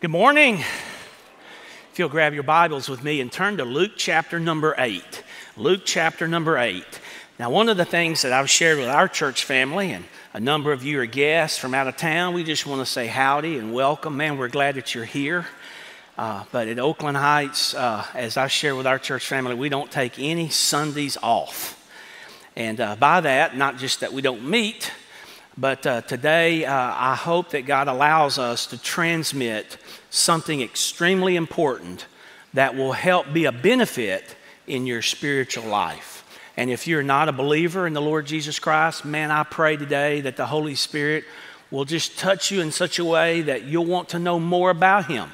Good morning. If you'll grab your Bibles with me and turn to Luke chapter number 8. Luke chapter number 8. Now, one of the things that I've shared with our church family, and a number of you are guests from out of town, we just want to say howdy and welcome. Man, we're glad that you're here. Uh, but at Oakland Heights, uh, as I share with our church family, we don't take any Sundays off. And uh, by that, not just that we don't meet, but uh, today, uh, I hope that God allows us to transmit something extremely important that will help be a benefit in your spiritual life. And if you're not a believer in the Lord Jesus Christ, man, I pray today that the Holy Spirit will just touch you in such a way that you'll want to know more about Him.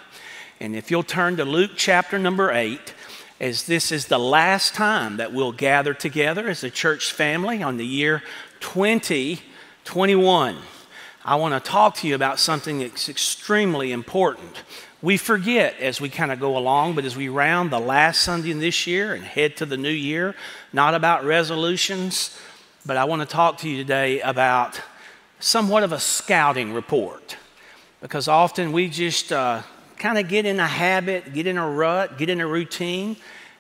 And if you'll turn to Luke chapter number 8, as this is the last time that we'll gather together as a church family on the year 20. 21, I want to talk to you about something that's extremely important. We forget as we kind of go along, but as we round the last Sunday in this year and head to the new year, not about resolutions, but I want to talk to you today about somewhat of a scouting report. Because often we just uh, kind of get in a habit, get in a rut, get in a routine,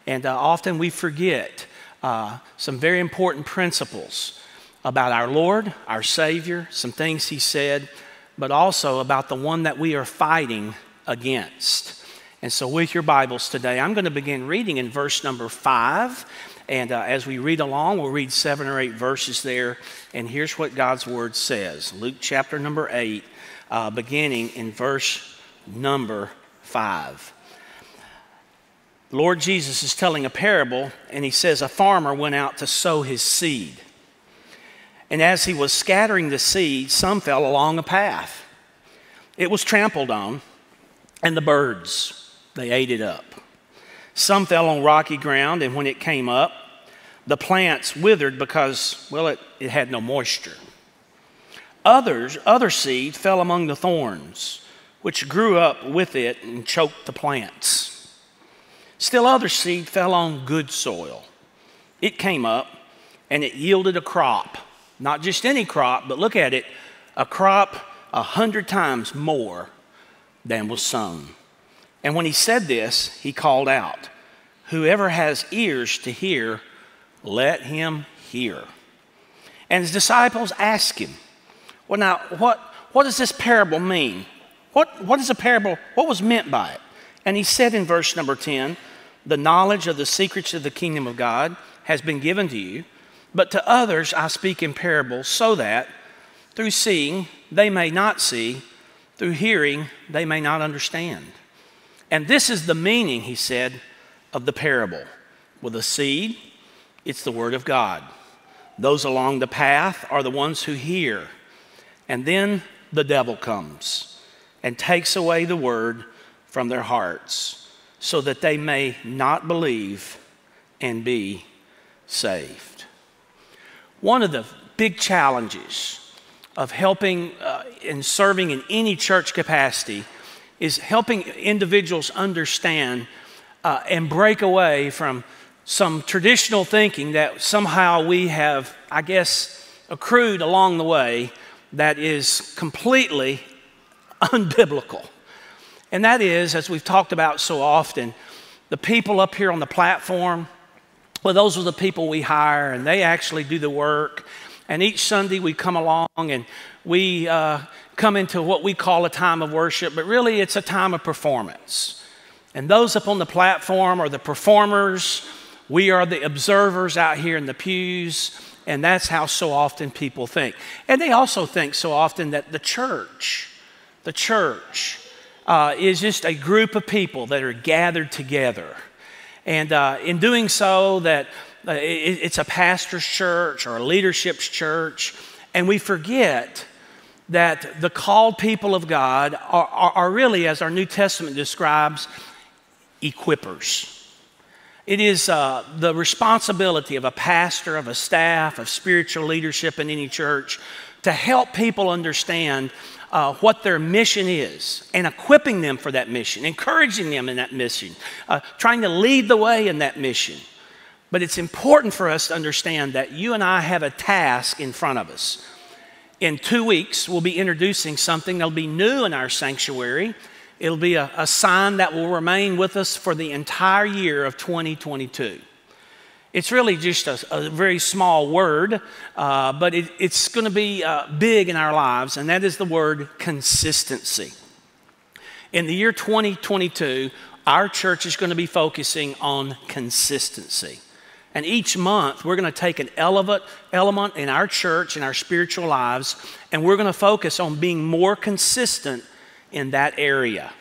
and uh, often we forget uh, some very important principles about our Lord, our Savior, some things He said, but also about the one that we are fighting against. And so, with your Bibles today, I'm going to begin reading in verse number five. And uh, as we read along, we'll read seven or eight verses there. And here's what God's Word says Luke chapter number eight, uh, beginning in verse number five. Lord Jesus is telling a parable, and he says, A farmer went out to sow his seed. And as he was scattering the seed, some fell along a path. It was trampled on, and the birds, they ate it up. Some fell on rocky ground, and when it came up, the plants withered because, well, it, it had no moisture. Others, other seed fell among the thorns, which grew up with it and choked the plants. Still other seed fell on good soil. It came up and it yielded a crop not just any crop, but look at it a crop a hundred times more than was sown. And when he said this, he called out, Whoever has ears to hear, let him hear. And his disciples asked him, Well, now, what, what does this parable mean? What, what is a parable? What was meant by it? And he said in verse number 10, The knowledge of the secrets of the kingdom of God has been given to you but to others I speak in parables, so that through seeing they may not see, through hearing they may not understand. And this is the meaning, he said, of the parable. With a seed, it's the word of God. Those along the path are the ones who hear. And then the devil comes and takes away the word from their hearts so that they may not believe and be saved. One of the big challenges of helping uh, and serving in any church capacity is helping individuals understand uh, and break away from some traditional thinking that somehow we have, I guess, accrued along the way that is completely unbiblical. And that is, as we've talked about so often, the people up here on the platform, well, those are the people we hire, and they actually do the work. And each Sunday we come along and we uh, come into what we call a time of worship, but really it's a time of performance. And those up on the platform are the performers. We are the observers out here in the pews. And that's how so often people think. And they also think so often that the church, the church, uh, is just a group of people that are gathered together and uh, in doing so, that uh, it, it's a pastor's church or a leadership's church, and we forget that the called people of God are, are, are really, as our New Testament describes, equippers. It is uh, the responsibility of a pastor, of a staff, of spiritual leadership in any church to help people understand uh, what their mission is and equipping them for that mission, encouraging them in that mission, uh, trying to lead the way in that mission. But it's important for us to understand that you and I have a task in front of us. In two weeks, we'll be introducing something that'll be new in our sanctuary. It'll be a, a sign that will remain with us for the entire year of 2022. It's really just a, a very small word, uh, but it, it's going to be uh, big in our lives, and that is the word consistency. In the year 2022, our church is going to be focusing on consistency. And each month, we're going to take an element, in our church, in our spiritual lives, and we're going to focus on being more consistent in that area.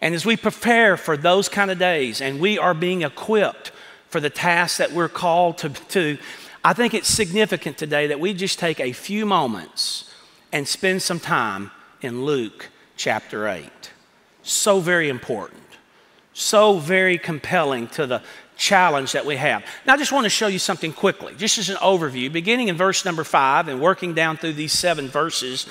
And as we prepare for those kind of days and we are being equipped for the tasks that we're called to, to, I think it's significant today that we just take a few moments and spend some time in Luke chapter 8. So very important, so very compelling to the challenge that we have. Now, I just want to show you something quickly, just as an overview, beginning in verse number five and working down through these seven verses.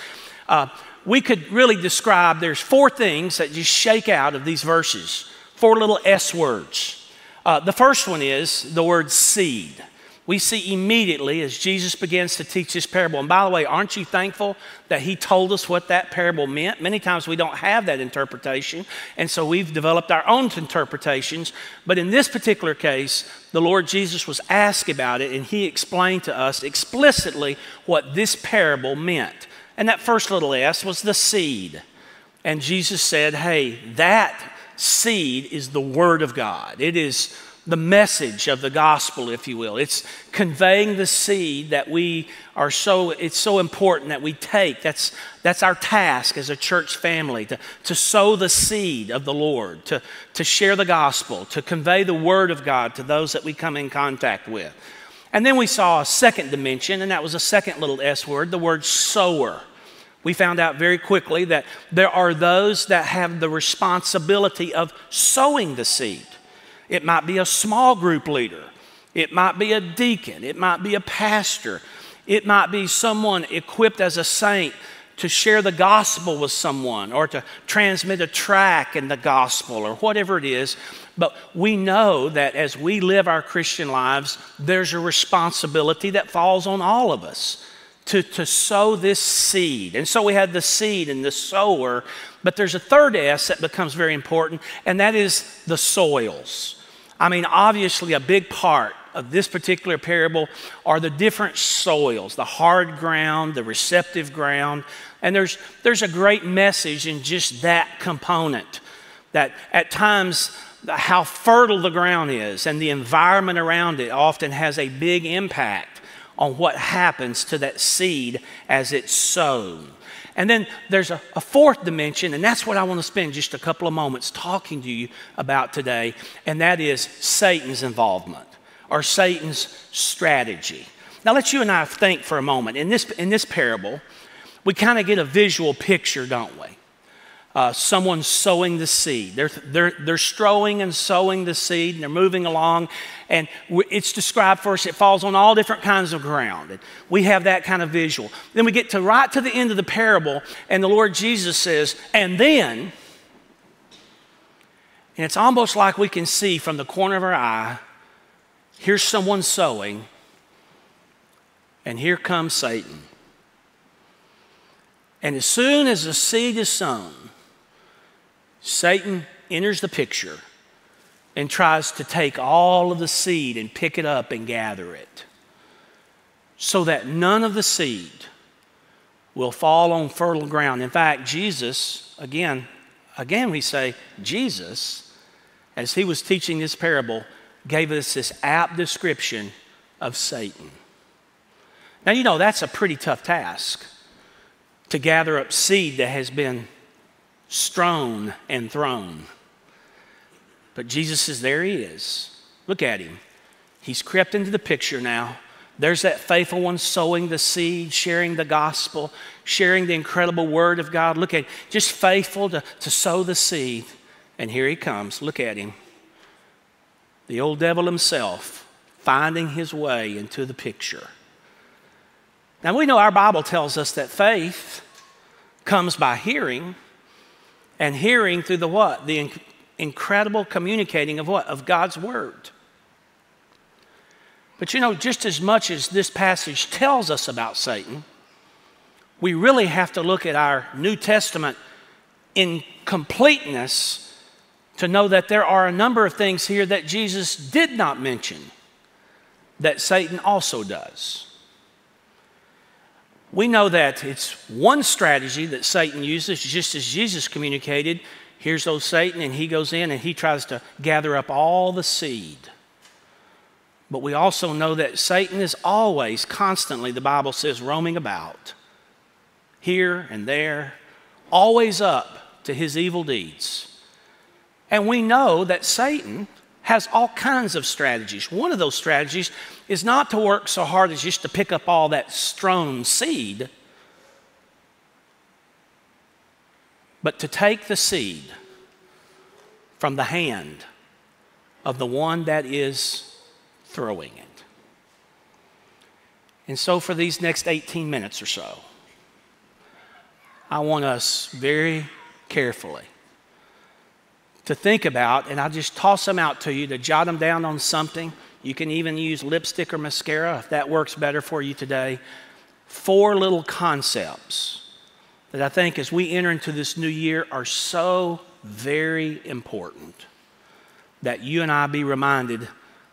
Uh, we could really describe there's four things that just shake out of these verses, four little S words. Uh, the first one is the word seed. We see immediately as Jesus begins to teach this parable. And by the way, aren't you thankful that he told us what that parable meant? Many times we don't have that interpretation, and so we've developed our own interpretations. But in this particular case, the Lord Jesus was asked about it, and he explained to us explicitly what this parable meant. And that first little s was the seed. And Jesus said, hey, that seed is the Word of God. It is the message of the gospel, if you will. It's conveying the seed that we are so, it's so important that we take. That's, that's our task as a church family to, to sow the seed of the Lord, to, to share the gospel, to convey the word of God to those that we come in contact with. And then we saw a second dimension, and that was a second little S word, the word sower. We found out very quickly that there are those that have the responsibility of sowing the seed. It might be a small group leader, it might be a deacon, it might be a pastor, it might be someone equipped as a saint to share the gospel with someone or to transmit a track in the gospel or whatever it is. But we know that as we live our Christian lives, there's a responsibility that falls on all of us to, to sow this seed. And so we had the seed and the sower, but there's a third S that becomes very important, and that is the soils. I mean, obviously, a big part of this particular parable are the different soils the hard ground, the receptive ground. And there's, there's a great message in just that component. That at times, how fertile the ground is and the environment around it often has a big impact on what happens to that seed as it's sown. And then there's a, a, fourth dimension, and that's what I want to spend just a couple of moments talking to you about today, and that is Satan's involvement or Satan's strategy. Now, let you and I think for a moment. In this, in this parable, we kind of get a visual picture, don't we? Uh, someone sowing the seed. They're, they're, they're strowing and sowing the seed, and they're moving along. And it's described for us, it falls on all different kinds of ground. And we have that kind of visual. Then we get to right to the end of the parable, and the Lord Jesus says, and then, and it's almost like we can see from the corner of our eye, here's someone sowing, and here comes Satan. And as soon as the seed is sown, Satan enters the picture and tries to take all of the seed and pick it up and gather it so that none of the seed will fall on fertile ground. In fact, Jesus, again, again we say Jesus, as he was teaching this parable, gave us this apt description of Satan. Now, you know, that's a pretty tough task to gather up seed that has been strewn and thrown. But Jesus says, There he is. Look at him. He's crept into the picture now. There's that faithful one sowing the seed, sharing the gospel, sharing the incredible word of God. Look at him, just faithful to, to sow the seed. And here he comes. Look at him. The old devil himself finding his way into the picture. Now we know our Bible tells us that faith comes by hearing and hearing through the what? The inc- incredible communicating of what? Of God's word. But you know, just as much as this passage tells us about Satan, we really have to look at our New Testament in completeness to know that there are a number of things here that Jesus did not mention that Satan also does. We know that it's one strategy that Satan uses, just as Jesus communicated. Here's old Satan, and he goes in and he tries to gather up all the seed. But we also know that Satan is always, constantly, the Bible says, roaming about, here and there, always up to his evil deeds. And we know that Satan has all kinds of strategies. One of those strategies is not to work so hard as just to pick up all that strown seed, but to take the seed from the hand of the one that is throwing it. And so, for these next 18 minutes or so, I want us very carefully to think about, and I'll just toss them out to you to jot them down on something. You can even use lipstick or mascara if that works better for you today. Four little concepts that I think as we enter into this new year are so very important that you and I be reminded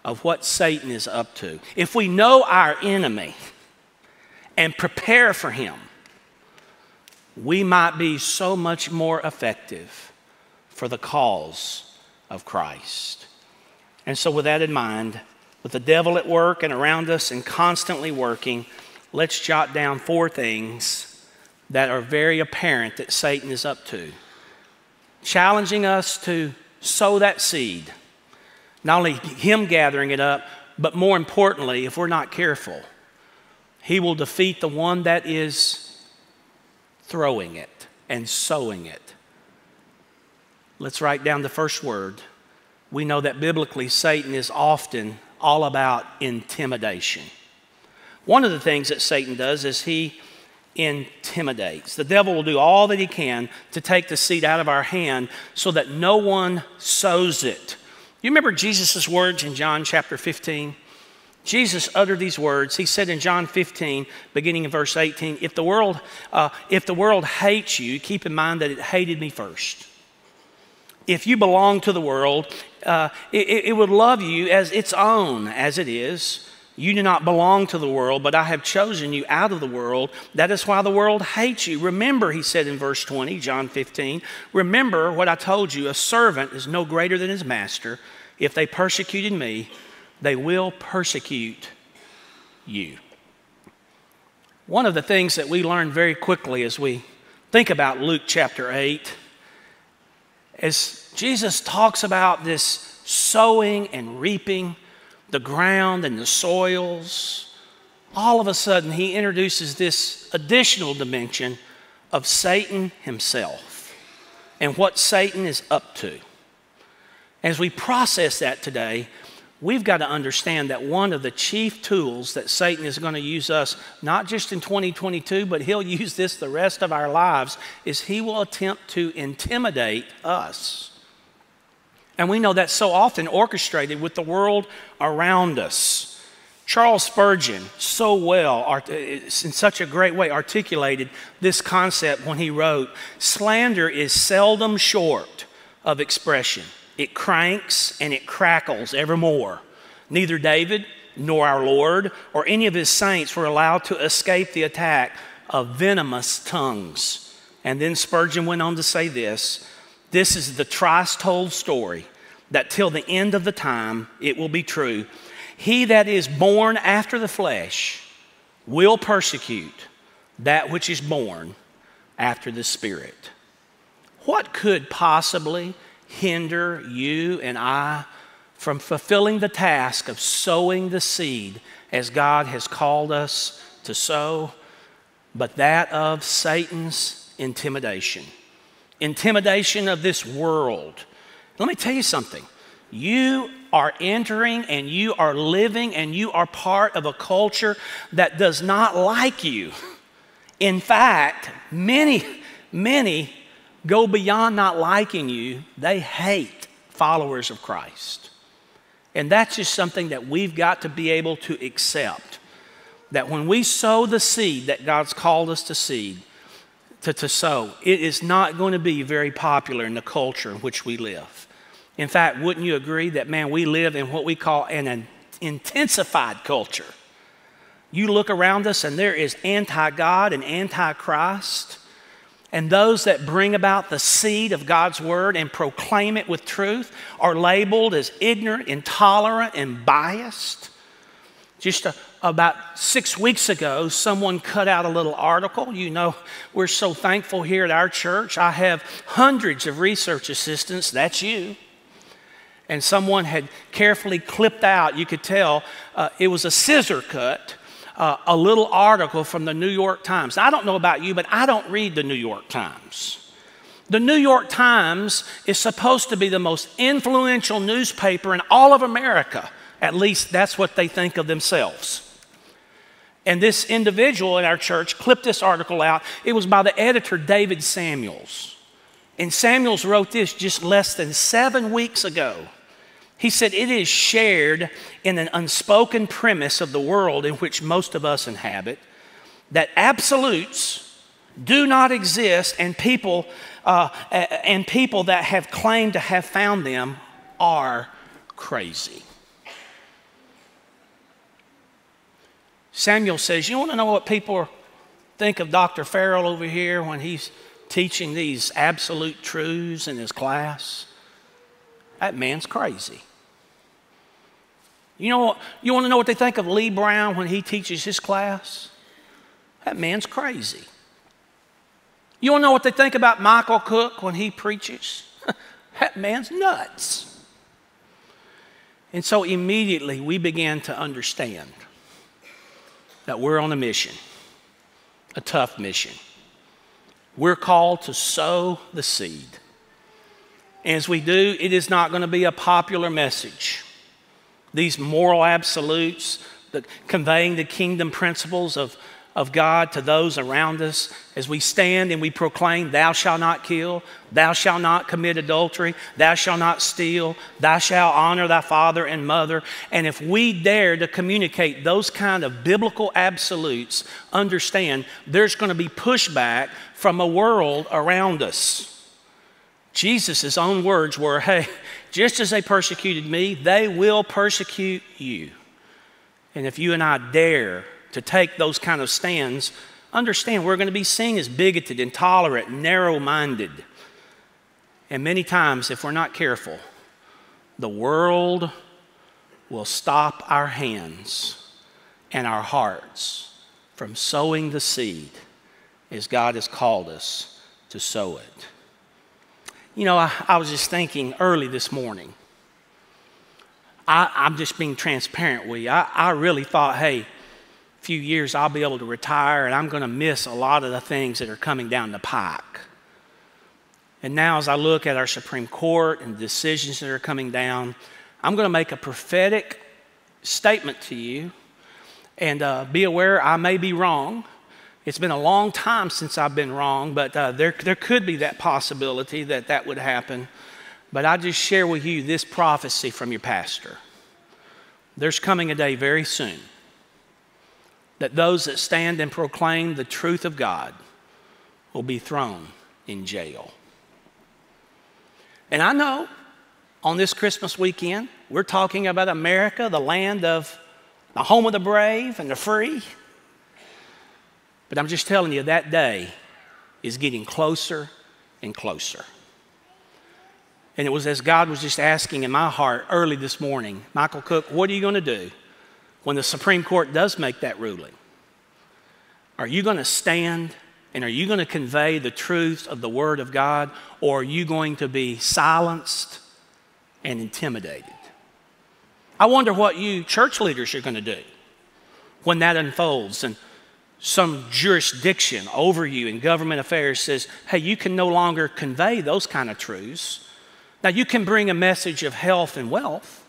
of what Satan is up to. If we know our enemy and prepare for him, we might be so much more effective for the cause of Christ. And so, with that in mind, with the devil at work and around us and constantly working, let's jot down four things that are very apparent that Satan is up to. Challenging us to sow that seed, not only him gathering it up, but more importantly, if we're not careful, he will defeat the one that is throwing it and sowing it. Let's write down the first word. We know that biblically, Satan is often all about intimidation. One of the things that Satan does is he intimidates. The devil will do all that he can to take the seed out of our hand so that no one sows it. You remember Jesus' words in John chapter 15? Jesus uttered these words. He said in John 15, beginning in verse 18, if the world, uh, if the world hates you, keep in mind that it hated me first if you belong to the world, uh, it, it would love you as its own, as it is. You do not belong to the world, but I have chosen you out of the world. That is why the world hates you. Remember, he said in verse 20, John 15, remember what I told you a servant is no greater than his master. If they persecuted me, they will persecute you. One of the things that we learn very quickly as we think about Luke chapter 8 as Jesus talks about this sowing and reaping, the ground and the soils, all of a sudden he introduces this additional dimension of Satan himself and what Satan is up to. As we process that today, we've got to understand that one of the chief tools that Satan is going to use us, not just in 2022, but he'll use this the rest of our lives, is he will attempt to intimidate us. And we know that's so often orchestrated with the world around us. Charles Spurgeon, so well, uh, in such a great way, articulated this concept when he wrote Slander is seldom short of expression. It cranks and it crackles evermore. Neither David nor our Lord or any of his saints were allowed to escape the attack of venomous tongues. And then Spurgeon went on to say this this is the thrice told story that till the end of the time it will be true. He that is born after the flesh will persecute that which is born after the Spirit. What could possibly hinder you and I from fulfilling the task of sowing the seed as God has called us to sow, but that of Satan's intimidation. Intimidation of this world. Let me tell you something. You are entering and you are living and you are part of a culture that does not like you. In fact, many, many go beyond not liking you, they hate followers of Christ. And that's just something that we've got to be able to accept. That when we sow the seed that God's called us to seed, to, to sow. It is not going to be very popular in the culture in which we live. In fact, wouldn't you agree that, man, we live in what we call an intensified culture? You look around us and there is anti God and anti Christ. And those that bring about the seed of God's word and proclaim it with truth are labeled as ignorant, intolerant, and biased. Just a, about six weeks ago, someone cut out a little article. You know, we're so thankful here at our church. I have hundreds of research assistants, that's you. And someone had carefully clipped out, you could tell, uh, it was a scissor cut uh, a little article from the New York Times. I don't know about you, but I don't read the New York Times. The New York Times is supposed to be the most influential newspaper in all of America. At least that's what they think of themselves. And this individual in our church clipped this article out. It was by the editor, David Samuels. And Samuels wrote this just less than seven weeks ago. He said, It is shared in an unspoken premise of the world in which most of us inhabit that absolutes do not exist, and people, uh, and people that have claimed to have found them are crazy. Samuel says, You want to know what people think of Dr. Farrell over here when he's teaching these absolute truths in his class? That man's crazy. You know, you want to know what they think of Lee Brown when he teaches his class? That man's crazy. You want to know what they think about Michael Cook when he preaches? that man's nuts. And so immediately we began to understand that we're on a mission, a tough mission. We're called to sow the seed. And as we do, it is not going to be a popular message these moral absolutes, the, conveying the kingdom principles of, of God to those around us as we stand and we proclaim, Thou shalt not kill, Thou shalt not commit adultery, Thou shalt not steal, Thou shalt honor thy father and mother. And if we dare to communicate those kind of biblical absolutes, understand there's going to be pushback from a world around us. Jesus' own words were, Hey, just as they persecuted me, they will persecute you. And if you and I dare to take those kind of stands, understand we're going to be seen as bigoted, intolerant, narrow minded. And many times, if we're not careful, the world will stop our hands and our hearts from sowing the seed as God has called us to sow it. You know, I, I was just thinking early this morning. I, am just being transparent with you. I, I really thought, hey, a few years I'll be able to retire and I'm going to miss a lot of the things that are coming down the pike. And now, as I look at our Supreme Court and decisions that are coming down, I'm going to make a prophetic statement to you. And uh, be aware, I may be wrong. It's been a long time since I've been wrong, but uh, there, there could be that possibility that that would happen. But I just share with you this prophecy from your pastor. There's coming a day very soon that those that stand and proclaim the truth of God will be thrown in jail. And I know on this Christmas weekend, we're talking about America, the land of the home of the brave and the free. But I'm just telling you, that day is getting closer and closer. And it was as God was just asking in my heart early this morning, Michael Cook, what are you going to do when the Supreme Court does make that ruling? Are you going to stand and are you going to convey the truth of the Word of God or are you going to be silenced and intimidated? I wonder what you church leaders are going to do when that unfolds and some jurisdiction over you in government affairs says, hey, you can no longer convey those kind of truths. Now, you can bring a message of health and wealth,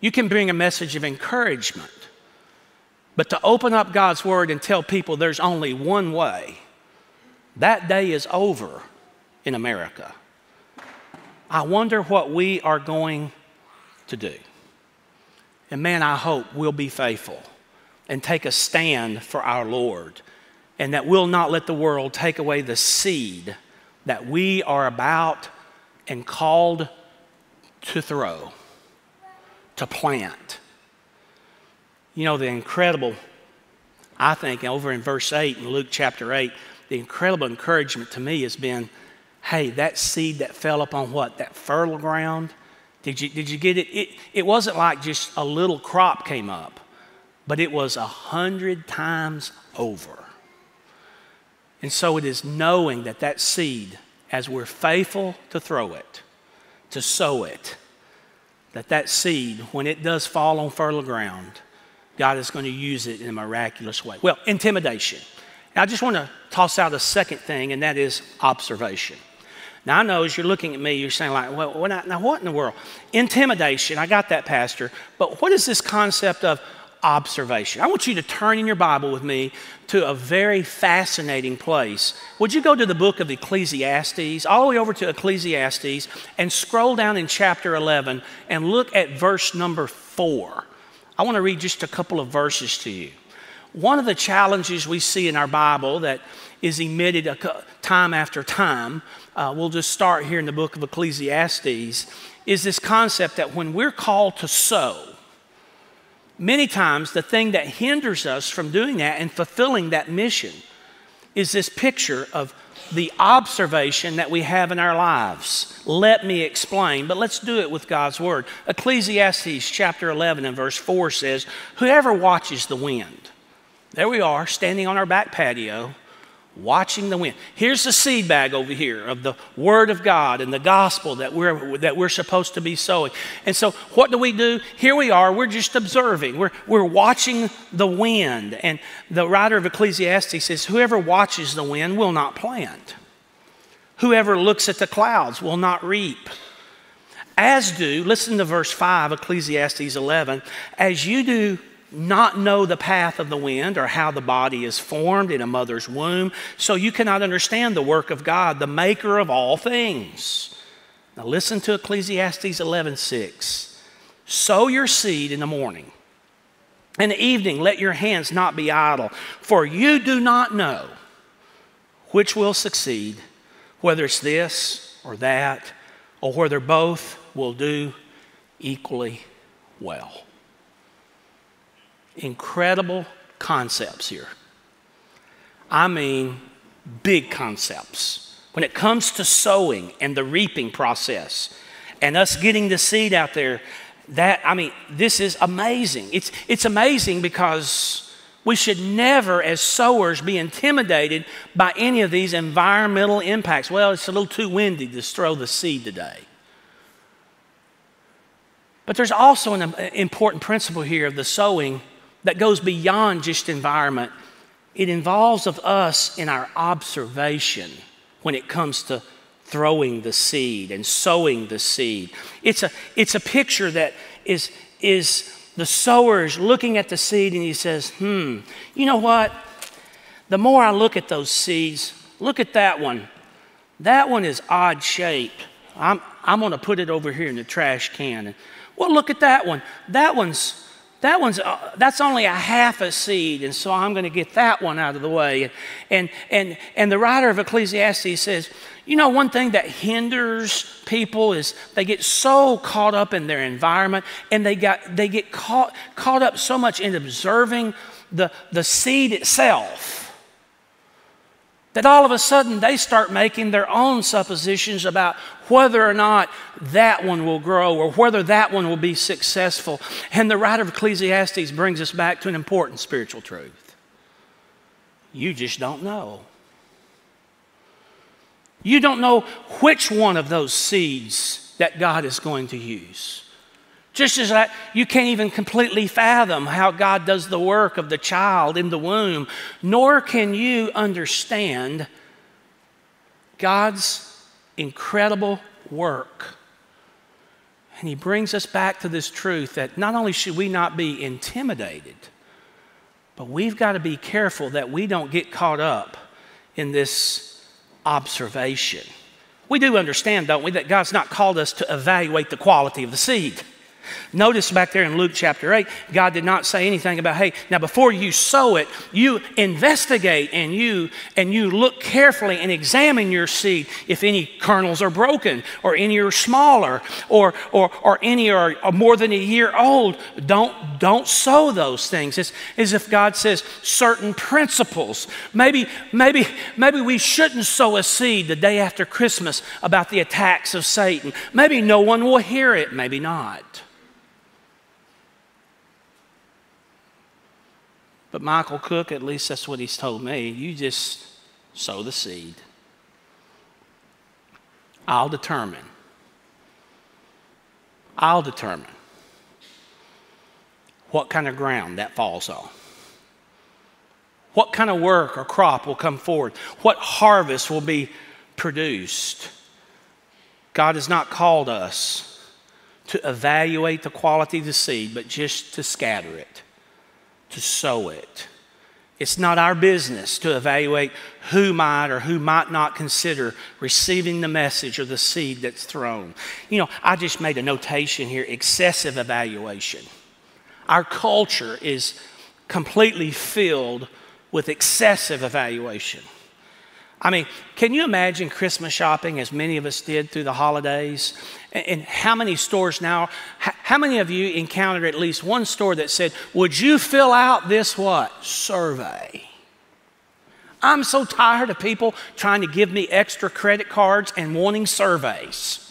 you can bring a message of encouragement. But to open up God's word and tell people there's only one way, that day is over in America. I wonder what we are going to do. And man, I hope we'll be faithful and take a stand for our Lord and that we'll not let the world take away the seed that we are about and called to throw, to plant. You know, the incredible, I think, over in verse 8 in Luke chapter 8, the incredible encouragement to me has been hey, that seed that fell upon what? That fertile ground? Did you, did you get it? it? It wasn't like just a little crop came up, but it was a hundred times over. And so it is knowing that that seed, as we're faithful to throw it, to sow it, that that seed, when it does fall on fertile ground, God is going to use it in a miraculous way. Well, intimidation. Now, I just want to toss out a second thing, and that is observation. Now, I know as you're looking at me, you're saying, like, well, now what in the world? Intimidation, I got that, Pastor. But what is this concept of observation? I want you to turn in your Bible with me to a very fascinating place. Would you go to the book of Ecclesiastes, all the way over to Ecclesiastes, and scroll down in chapter 11 and look at verse number 4? I want to read just a couple of verses to you. One of the challenges we see in our Bible that is emitted time after time, uh, we'll just start here in the book of Ecclesiastes, is this concept that when we're called to sow, many times the thing that hinders us from doing that and fulfilling that mission is this picture of the observation that we have in our lives. Let me explain, but let's do it with God's word. Ecclesiastes chapter 11 and verse 4 says, Whoever watches the wind, there we are, standing on our back patio, watching the wind. Here's the seed bag over here of the Word of God and the gospel that we're, that we're supposed to be sowing. And so, what do we do? Here we are, we're just observing, we're, we're watching the wind. And the writer of Ecclesiastes says, Whoever watches the wind will not plant, whoever looks at the clouds will not reap. As do, listen to verse 5, Ecclesiastes 11, as you do not know the path of the wind or how the body is formed in a mother's womb, so you cannot understand the work of God, the maker of all things. Now listen to Ecclesiastes 11:6. Sow your seed in the morning. In the evening, let your hands not be idle, for you do not know which will succeed, whether it's this or that, or whether both will do equally well incredible concepts here. I mean, big concepts. When it comes to sowing and the reaping process and us getting the seed out there, that, I mean, this is amazing. It's, it's amazing because we should never, as sowers, be intimidated by any of these environmental impacts. Well, it's a little too windy to throw the seed today. But there's also an uh, important principle here of the sowing that goes beyond just environment. It involves of us in our observation when it comes to throwing the seed and sowing the seed. It's a, it's a picture that is, is the sower's looking at the seed and he says, hmm, you know what? The more I look at those seeds, look at that one. That one is odd shaped. I'm, I'm going to put it over here in the trash can. Well, look at that one. That one's that one's uh, that's only a half a seed and so i'm going to get that one out of the way. And and and the writer of ecclesiastes says you know one thing that hinders people is they get so caught up in their environment and they got they get caught caught up so much in observing the the seed itself that all of a sudden they start making their own suppositions about whether or not that one will grow or whether that one will be successful. And the writer of Ecclesiastes brings us back to an important spiritual truth. You just don't know. You don't know which one of those seeds that God is going to use. Just as that, you can't even completely fathom how God does the work of the child in the womb, nor can you understand God's incredible work. And he brings us back to this truth that not only should we not be intimidated, but we've got to be careful that we don't get caught up in this observation. We do understand, don't we, that God's not called us to evaluate the quality of the seed. Notice back there in Luke chapter 8, God did not say anything about, hey, now before you sow it, you investigate and you and you look carefully and examine your seed if any kernels are broken or any are smaller or or, or any are, more than a year old. Don't don't sow those things. It's as if God says certain principles. Maybe, maybe, maybe we shouldn't sow a seed the day after Christmas about the attacks of Satan. Maybe no one will hear it, maybe not. But Michael Cook, at least that's what he's told me, you just sow the seed. I'll determine. I'll determine what kind of ground that falls on. What kind of work or crop will come forward? What harvest will be produced? God has not called us to evaluate the quality of the seed, but just to scatter it to sow it. It's not our business to evaluate who might or who might not consider receiving the message or the seed that's thrown. You know, I just made a notation here excessive evaluation. Our culture is completely filled with excessive evaluation. I mean, can you imagine Christmas shopping as many of us did through the holidays? And how many stores now, how many of you encountered at least one store that said, Would you fill out this what? Survey. I'm so tired of people trying to give me extra credit cards and wanting surveys.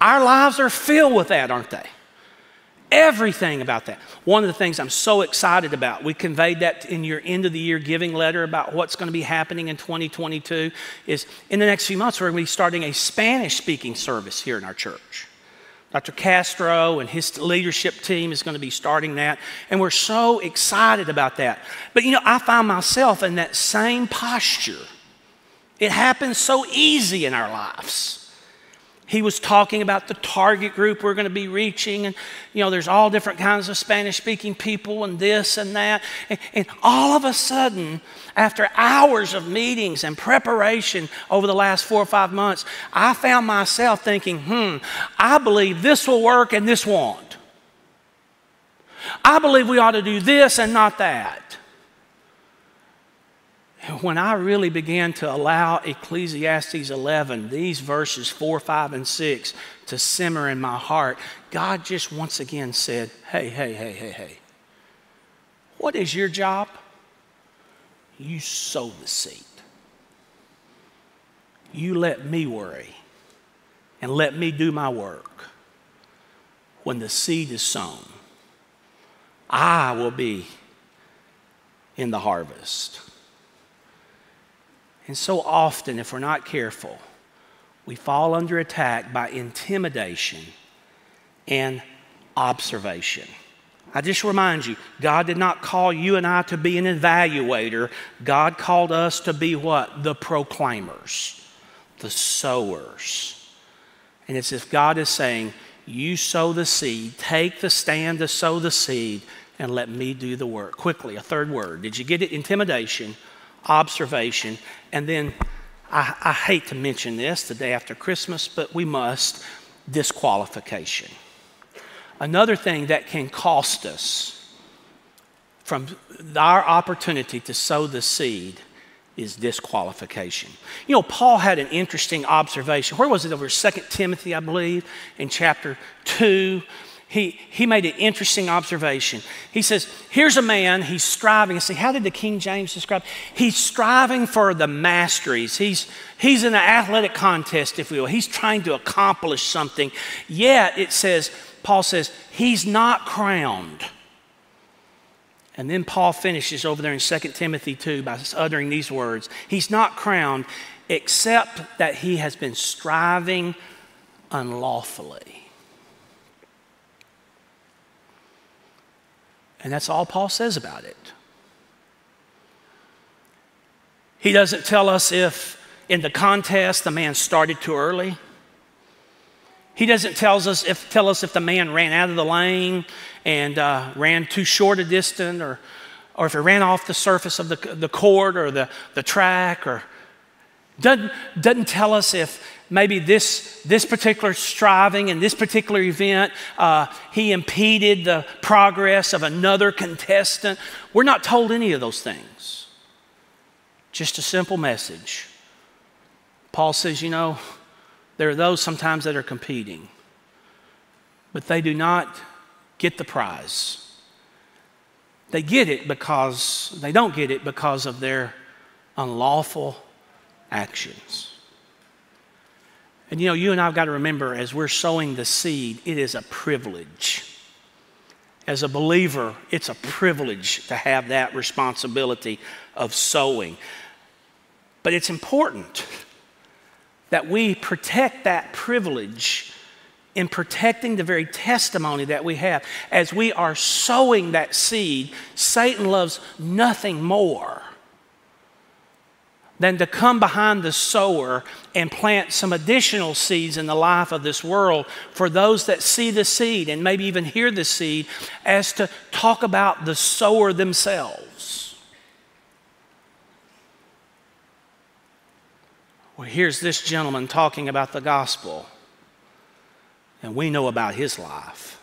Our lives are filled with that, aren't they? Everything about that. One of the things I'm so excited about, we conveyed that in your end of the year giving letter about what's going to be happening in 2022, is in the next few months, we're going to be starting a Spanish speaking service here in our church. Dr. Castro and his leadership team is going to be starting that, and we're so excited about that. But you know, I find myself in that same posture. It happens so easy in our lives. He was talking about the target group we're going to be reaching. And, you know, there's all different kinds of Spanish speaking people and this and that. And, and, all of a sudden, after hours of meetings and preparation over the last four or five months, I found myself thinking, hmm, I believe this will work and this won't. I believe we ought to do this and not that when I really began to allow Ecclesiastes 11, these verses 4, 5, and 6 to simmer in my heart, God just once again said, Hey, hey, hey, hey, hey. What is your job? You sow the seed. You let me worry and let me do my work. When the seed is sown, I will be in the harvest. And so often, if we're not careful, we fall under attack by intimidation and observation. I just remind you, God did not call you and I to be an evaluator. God called us to be what? The proclaimers, the sowers. And it's if God is saying, You sow the seed, take the stand to sow the seed, and let me do the work. Quickly, a third word. Did you get it? Intimidation observation, and then I, I hate to mention this the day after Christmas, but we must disqualification. Another thing that can cost us from our opportunity to sow the seed is disqualification. You know, Paul had an interesting observation. Where was it over 2 Timothy, I believe, in chapter 2? He, he made an interesting observation. He says, Here's a man, he's striving. Say, How did the King James describe? He's striving for the masteries. He's, he's in an athletic contest, if you will. He's trying to accomplish something. Yet, it says, Paul says, He's not crowned. And then Paul finishes over there in 2 Timothy 2 by uttering these words He's not crowned except that he has been striving unlawfully. And that's all Paul says about it. He doesn't tell us if in the contest the man started too early. He doesn't tell us if, tell us if the man ran out of the lane and uh, ran too short a distance or, or if he ran off the surface of the, the court or the, the track or doesn't, doesn't tell us if maybe this, this particular striving and this particular event, uh, he impeded the progress of another contestant. We're not told any of those things. Just a simple message. Paul says, you know, there are those sometimes that are competing, but they do not get the prize. They get it because they don't get it because of their unlawful actions. And you know, you and I've got to remember as we're sowing the seed, it is a privilege. As a believer, it's a privilege to have that responsibility of sowing. But it's important that we protect that privilege in protecting the very testimony that we have. As we are sowing that seed, Satan loves nothing more than to come behind the sower and plant some additional seeds in the life of this world for those that see the seed and maybe even hear the seed as to talk about the sower themselves. Well, here's this gentleman talking about the gospel, and we know about his life.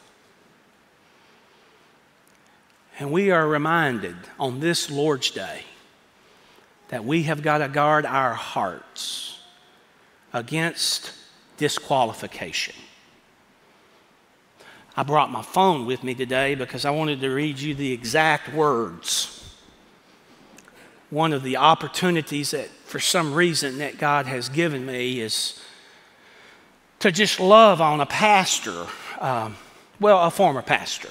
And we are reminded on this Lord's Day that we have got to guard our hearts against disqualification. I brought my phone with me today because I wanted to read you the exact words. One of the opportunities that, for some reason, that God has given me is to just love on a pastor, um, well, a former pastor,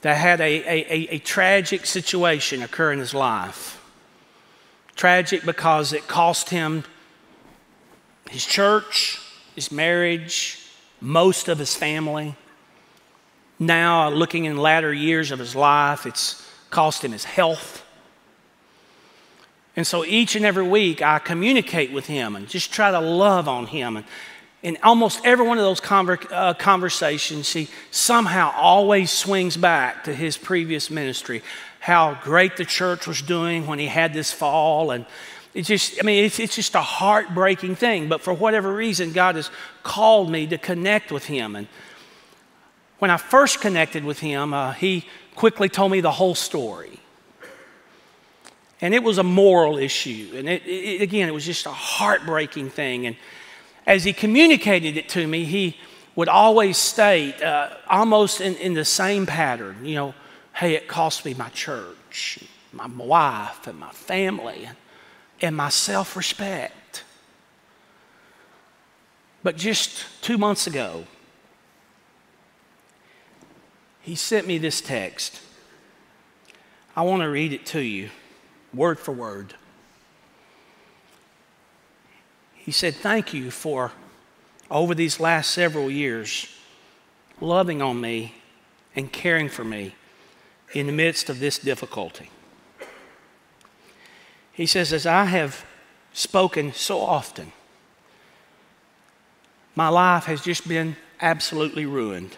that had a, a, a, a tragic situation occur in his life. Tragic because it cost him his church, his marriage, most of his family. Now, looking in latter years of his life, it's cost him his health. And so each and every week, I communicate with him and just try to love on him. And in almost every one of those conver- uh, conversations, he somehow always swings back to his previous ministry how great the church was doing when he had this fall. And it's just, I mean, it's, it's just a heartbreaking thing. But for whatever reason, God has called me to connect with him. And when I first connected with him, uh, he quickly told me the whole story. And it was a moral issue. And it, it, again, it was just a heartbreaking thing. And as he communicated it to me, he would always state, uh, almost in, in the same pattern, you know, hey, it cost me my church, my wife, and my family, and my self respect. But just two months ago, he sent me this text. I want to read it to you, word for word. He said, Thank you for over these last several years loving on me and caring for me in the midst of this difficulty. He says, As I have spoken so often, my life has just been absolutely ruined.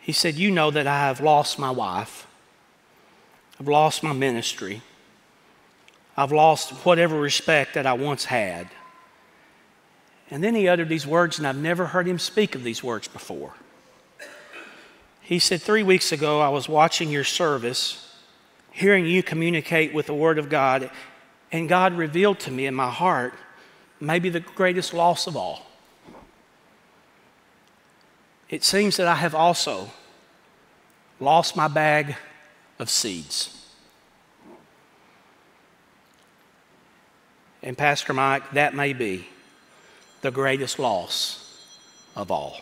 He said, You know that I have lost my wife, I've lost my ministry, I've lost whatever respect that I once had. And then he uttered these words, and I've never heard him speak of these words before. He said, Three weeks ago, I was watching your service, hearing you communicate with the Word of God, and God revealed to me in my heart maybe the greatest loss of all. It seems that I have also lost my bag of seeds. And, Pastor Mike, that may be the greatest loss of all.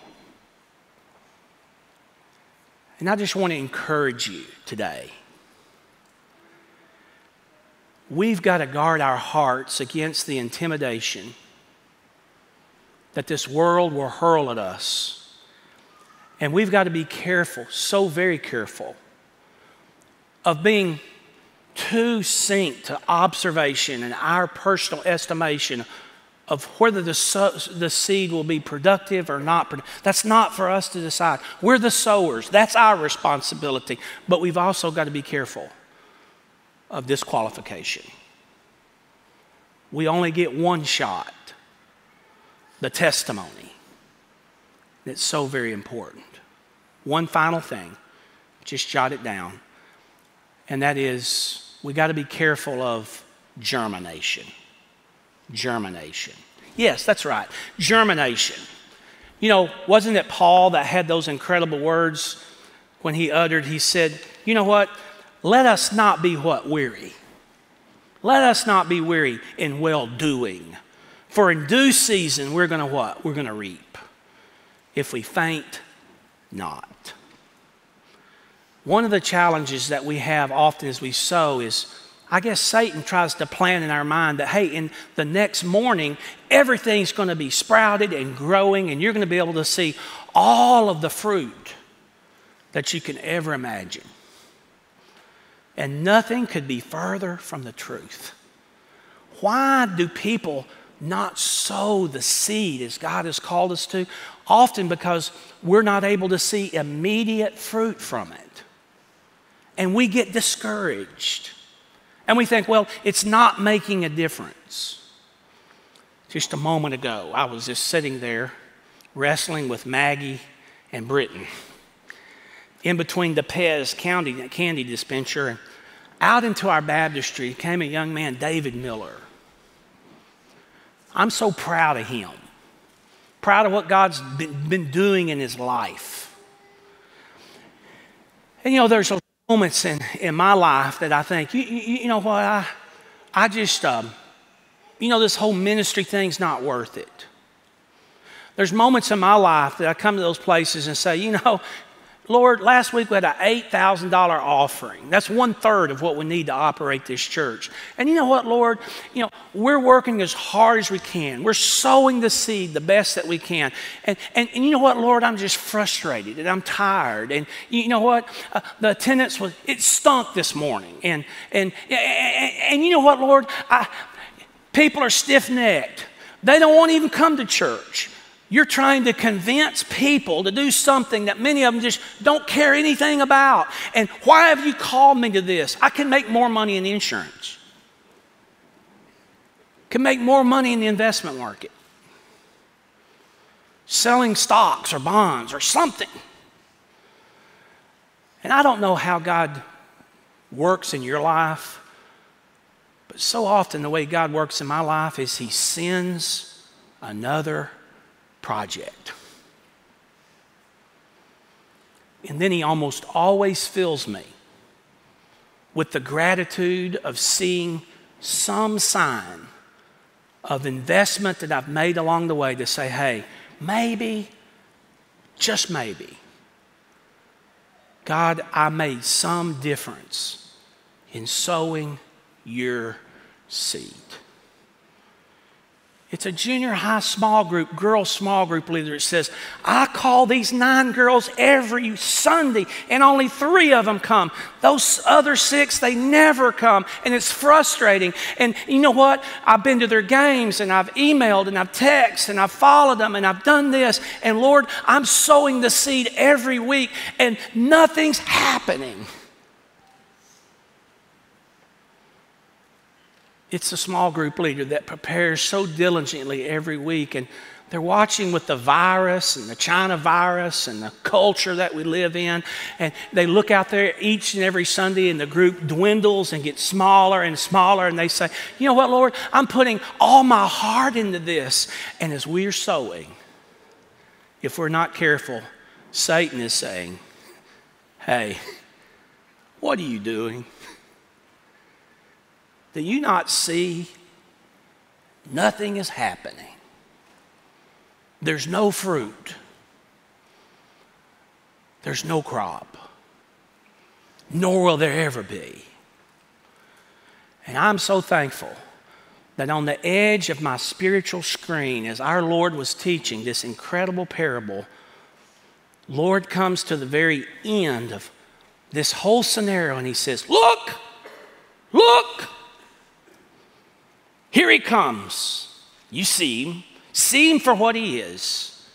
And I just want to encourage you today. We've got to guard our hearts against the intimidation that this world will hurl at us. And we've got to be careful, so very careful, of being too synced to observation and our personal estimation of whether the, the seed will be productive or not. That's not for us to decide. We're the sowers, that's our responsibility. But we've also got to be careful of disqualification. we only get one shot the testimony. It's so very important. One final thing, just jot it down, and that is we got to be careful of germination. Germination. Yes, that's right. Germination. You know, wasn't it Paul that had those incredible words when he uttered, he said, You know what? Let us not be what? Weary. Let us not be weary in well doing. For in due season, we're going to what? We're going to reap. If we faint not. One of the challenges that we have often as we sow is I guess Satan tries to plan in our mind that, hey, in the next morning, everything's going to be sprouted and growing, and you're going to be able to see all of the fruit that you can ever imagine. And nothing could be further from the truth. Why do people not sow the seed as God has called us to? Often because we're not able to see immediate fruit from it. And we get discouraged. And we think, well, it's not making a difference. Just a moment ago, I was just sitting there wrestling with Maggie and Britton in between the Pez County candy dispenser. And out into our baptistry came a young man, David Miller. I'm so proud of him, proud of what God's been, doing in his life. And you know, there's those moments in, in my life that I think, you, you, you know what, I, I just, um, you know, this whole ministry thing's not worth it. There's moments in my life that I come to those places and say, you know, Lord, last week we had an $8,000 offering. That's one third of what we need to operate this church. And you know what, Lord? You know, we're working as hard as we can. We're sowing the seed the best that we can. And, and, and you know what, Lord? I'm just frustrated and I'm tired. And you know what? Uh, the attendance was, it stunk this morning. And, and, and, and you know what, Lord? I, people are stiff necked. They don't want to even come to church. You're trying to convince people to do something that many of them just don't care anything about. And why have you called me to this? I can make more money in insurance. Can make more money in the investment market. Selling stocks or bonds or something. And I don't know how God works in your life, but so often the way God works in my life is He sends another project. And then he almost always fills me with the gratitude of seeing some sign of investment that I've made along the way to say, hey, maybe, just maybe, God, I made some difference in sowing your seed. It's a junior high small group, girl small group leader. It says, I call these nine girls every Sunday, and only three of them come. Those other six, they never come, and it's frustrating. And you know what? I've been to their games, and I've emailed, and I've texted, and I've followed them, and I've done this. And Lord, I'm sowing the seed every week, and nothing's happening. It's a small group leader that prepares so diligently every week. And they're watching with the virus and the China virus and the culture that we live in. And they look out there each and every Sunday, and the group dwindles and gets smaller and smaller. And they say, You know what, Lord? I'm putting all my heart into this. And as we're sowing, if we're not careful, Satan is saying, Hey, what are you doing? Do you not see nothing is happening? There's no fruit. There's no crop. Nor will there ever be. And I'm so thankful that on the edge of my spiritual screen, as our Lord was teaching this incredible parable, Lord comes to the very end of this whole scenario and he says, Look, look, here he comes. You see him. See him for what he is.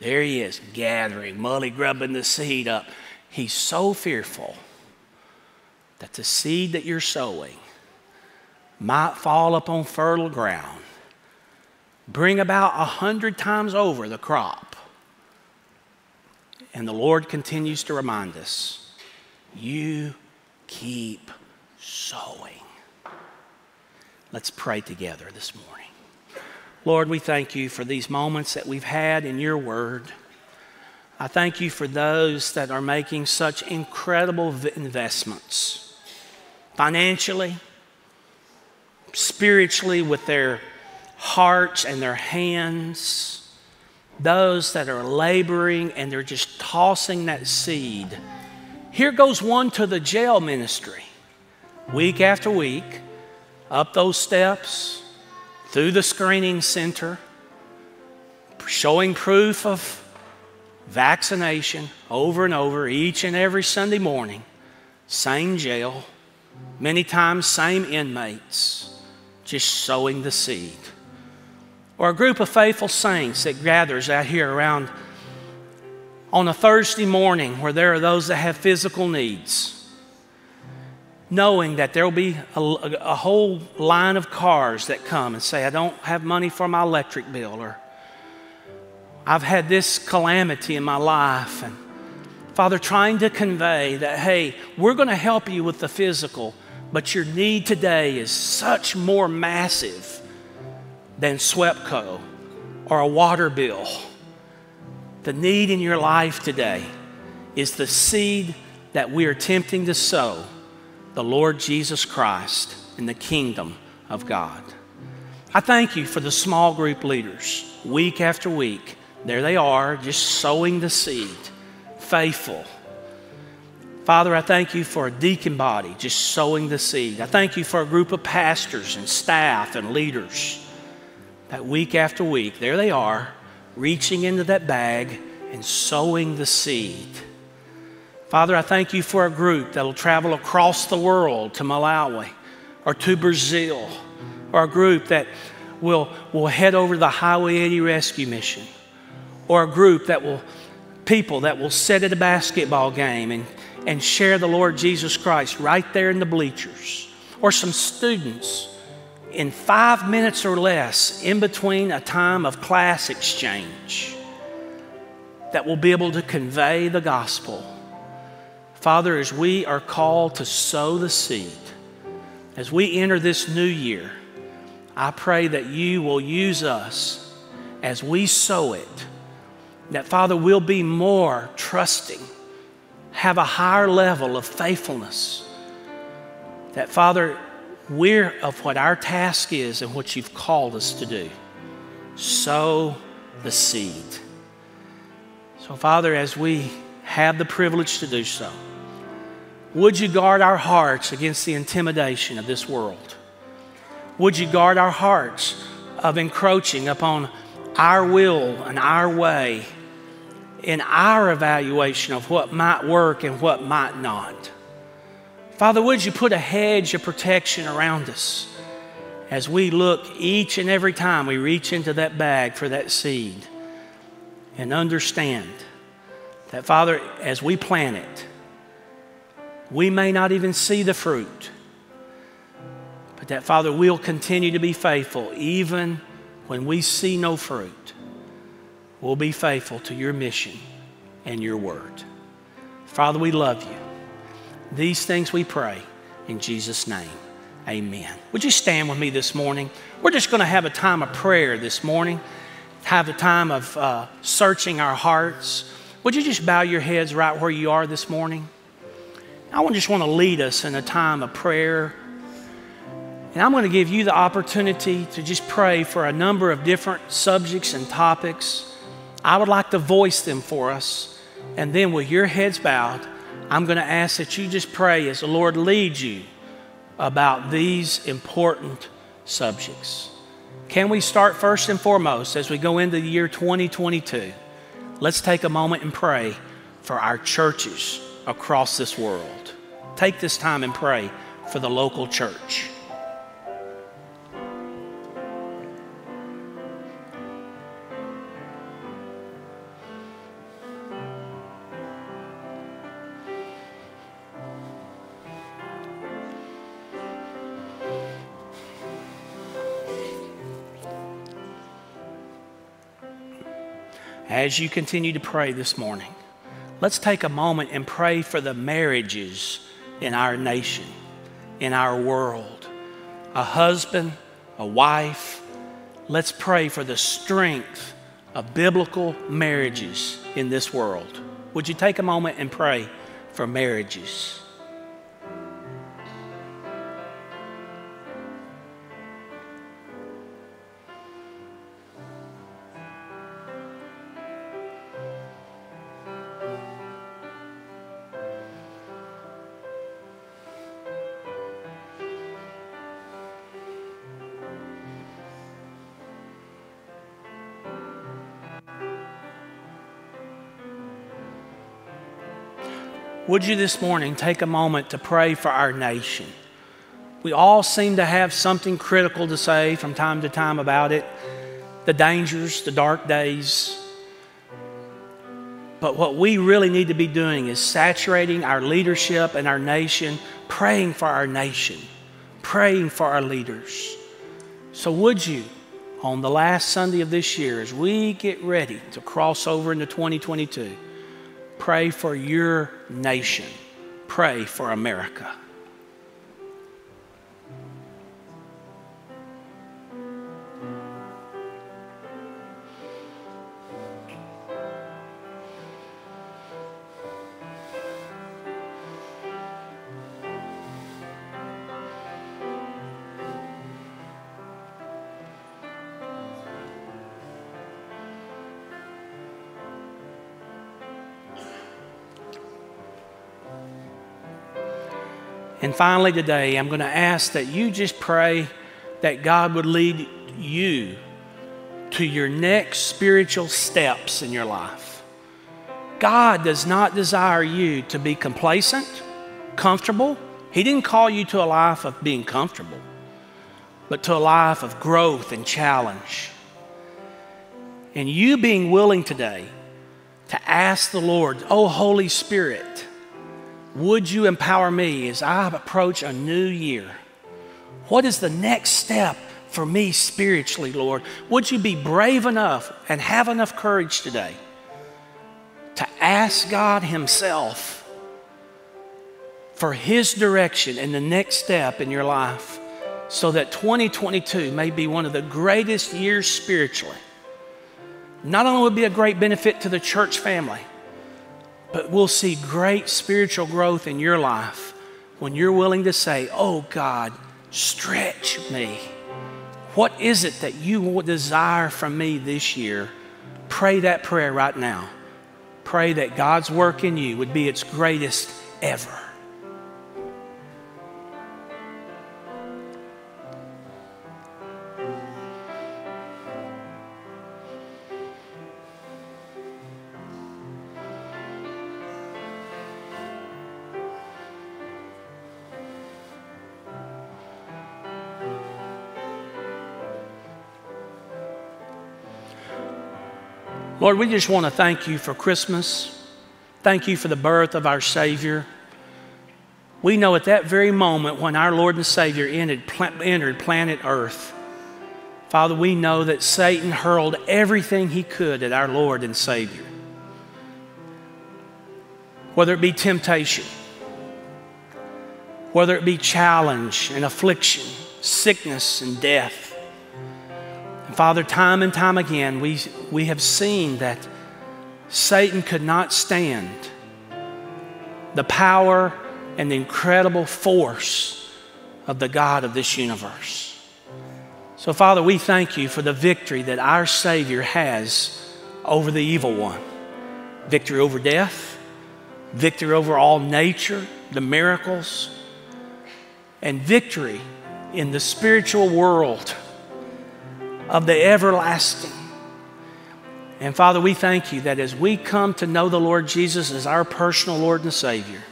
There he is, gathering, mully grubbing the seed up. He's so fearful that the seed that you're sowing might fall upon fertile ground, bring about a hundred times over the crop. And the Lord continues to remind us you keep sowing. Let's pray together this morning. Lord, we thank you for these moments that we've had in your word. I thank you for those that are making such incredible investments financially, spiritually, with their hearts and their hands. Those that are laboring and they're just tossing that seed. Here goes one to the jail ministry, week after week, up those steps, through the screening center, showing proof of vaccination over and over each and every Sunday morning, same jail, many times same inmates, just sowing the seed. Or a group of faithful saints that gathers out here around on a Thursday morning where there are those that have physical needs knowing that there will be a, a, whole line of cars that come and say, I don't have money for my electric bill, or I've had this calamity in my life. And Father, trying to convey that, hey, we're going to help you with the physical, but your need today is such more massive than SWEPCO or a water bill. The need in your life today is the seed that we are attempting to sow the Lord Jesus Christ in the kingdom of God. I thank you for the small group leaders, week after week. There they are, just sowing the seed, faithful. Father, I thank you for a deacon body just sowing the seed. I thank you for a group of pastors and staff and leaders that week after week, there they are, reaching into that bag and sowing the seed. Father, I thank you for a group that will travel across the world to Malawi or to Brazil, or a group that will, will head over to the Highway 80 rescue mission, or a group that will, people that will sit at a basketball game and, and share the Lord Jesus Christ right there in the bleachers, or some students in five minutes or less in between a time of class exchange that will be able to convey the gospel Father, as we are called to sow the seed, as we enter this new year, I pray that you will use us as we sow it, that Father, we'll be more trusting, have a higher level of faithfulness, that Father, we're of what our task is and what you've called us to do. Sow the seed. So, Father, as we have the privilege to do so, would you guard our hearts against the intimidation of this world? Would you guard our hearts of encroaching upon our will and our way in our evaluation of what might work and what might not? Father, would you put a hedge of protection around us as we look each and every time we reach into that bag for that seed and understand that, Father, as we plant it, we may not even see the fruit, but that, Father, we'll continue to be faithful even when we see no fruit. We'll be faithful to your mission and your word. Father, we love you. These things we pray in Jesus' name. Amen. Would you stand with me this morning? We're just going to have a time of prayer this morning, have a time of uh, searching our hearts. Would you just bow your heads right where you are this morning? I just want to lead us in a time of prayer. And I'm going to give you the opportunity to just pray for a number of different subjects and topics. I would like to voice them for us. And then, with your heads bowed, I'm going to ask that you just pray as the Lord leads you about these important subjects. Can we start first and foremost as we go into the year 2022? Let's take a moment and pray for our churches across this world. Take this time and pray for the local church. As you continue to pray this morning, let's take a moment and pray for the marriages in our nation, in our world. A husband, a wife. Let's pray for the strength of biblical marriages in this world. Would you take a moment and pray for marriages? Would you this morning take a moment to pray for our nation? We all seem to have something critical to say from time to time about it the dangers, the dark days. But what we really need to be doing is saturating our leadership and our nation, praying for our nation, praying for our leaders. So, would you, on the last Sunday of this year, as we get ready to cross over into 2022, Pray for your nation. Pray for America. And finally, today, I'm going to ask that you just pray that God would lead you to your next spiritual steps in your life. God does not desire you to be complacent, comfortable. He didn't call you to a life of being comfortable, but to a life of growth and challenge. And you being willing today to ask the Lord, Oh, Holy Spirit, would you empower me as I approach a new year? What is the next step for me spiritually, Lord? Would you be brave enough and have enough courage today to ask God Himself for His direction and the next step in your life so that 2022 may be one of the greatest years spiritually? Not only would be a great benefit to the church family, but we'll see great spiritual growth in your life when you're willing to say, Oh God, stretch me. What is it that you desire from me this year? Pray that prayer right now. Pray that God's work in you would be its greatest ever. Lord, we just want to thank you for Christmas. Thank you for the birth of our Savior. We know at that very moment when our Lord and Savior entered, planet Earth, Father, we know that Satan hurled everything he could at our Lord and Savior. Whether it be temptation, whether it be challenge and affliction, sickness and death. Father, time and time again, we, we have seen that Satan could not stand the power and the incredible force of the God of this universe. So, Father, we thank you for the victory that our Savior has over the evil one victory over death, victory over all nature, the miracles, and victory in the spiritual world of the everlasting. And Father, we thank you that as we come to know the Lord Jesus as our personal Lord and Savior,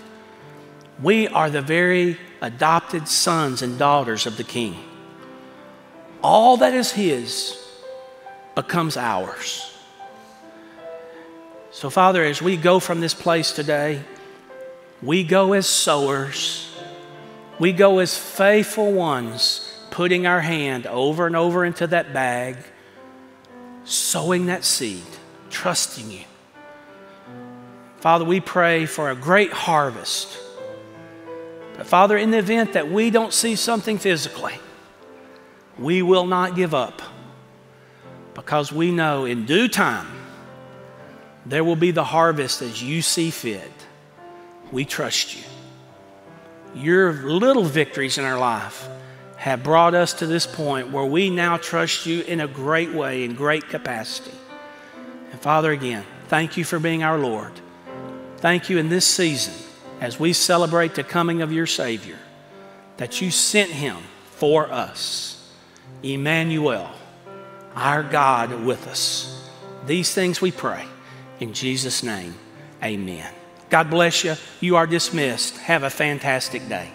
we are the very adopted sons and daughters of the King. All that is His becomes ours. So, Father, as we go from this place today, we go as sowers, we go as faithful ones putting our hand over and over into that bag, sowing that seed, trusting you. Father, we pray for a great harvest. But Father, in the event that we don't see something physically, we will not give up because we know in due time there will be the harvest as you see fit. We trust you. Your little victories in our life have brought us to this point where we now trust you in a great way, in great capacity. And Father, again, thank you for being our Lord. Thank you in this season as we celebrate the coming of your Savior that you sent him for us. Emmanuel, our God with us. These things we pray. In Jesus' name, amen. God bless you. You are dismissed. Have a fantastic day.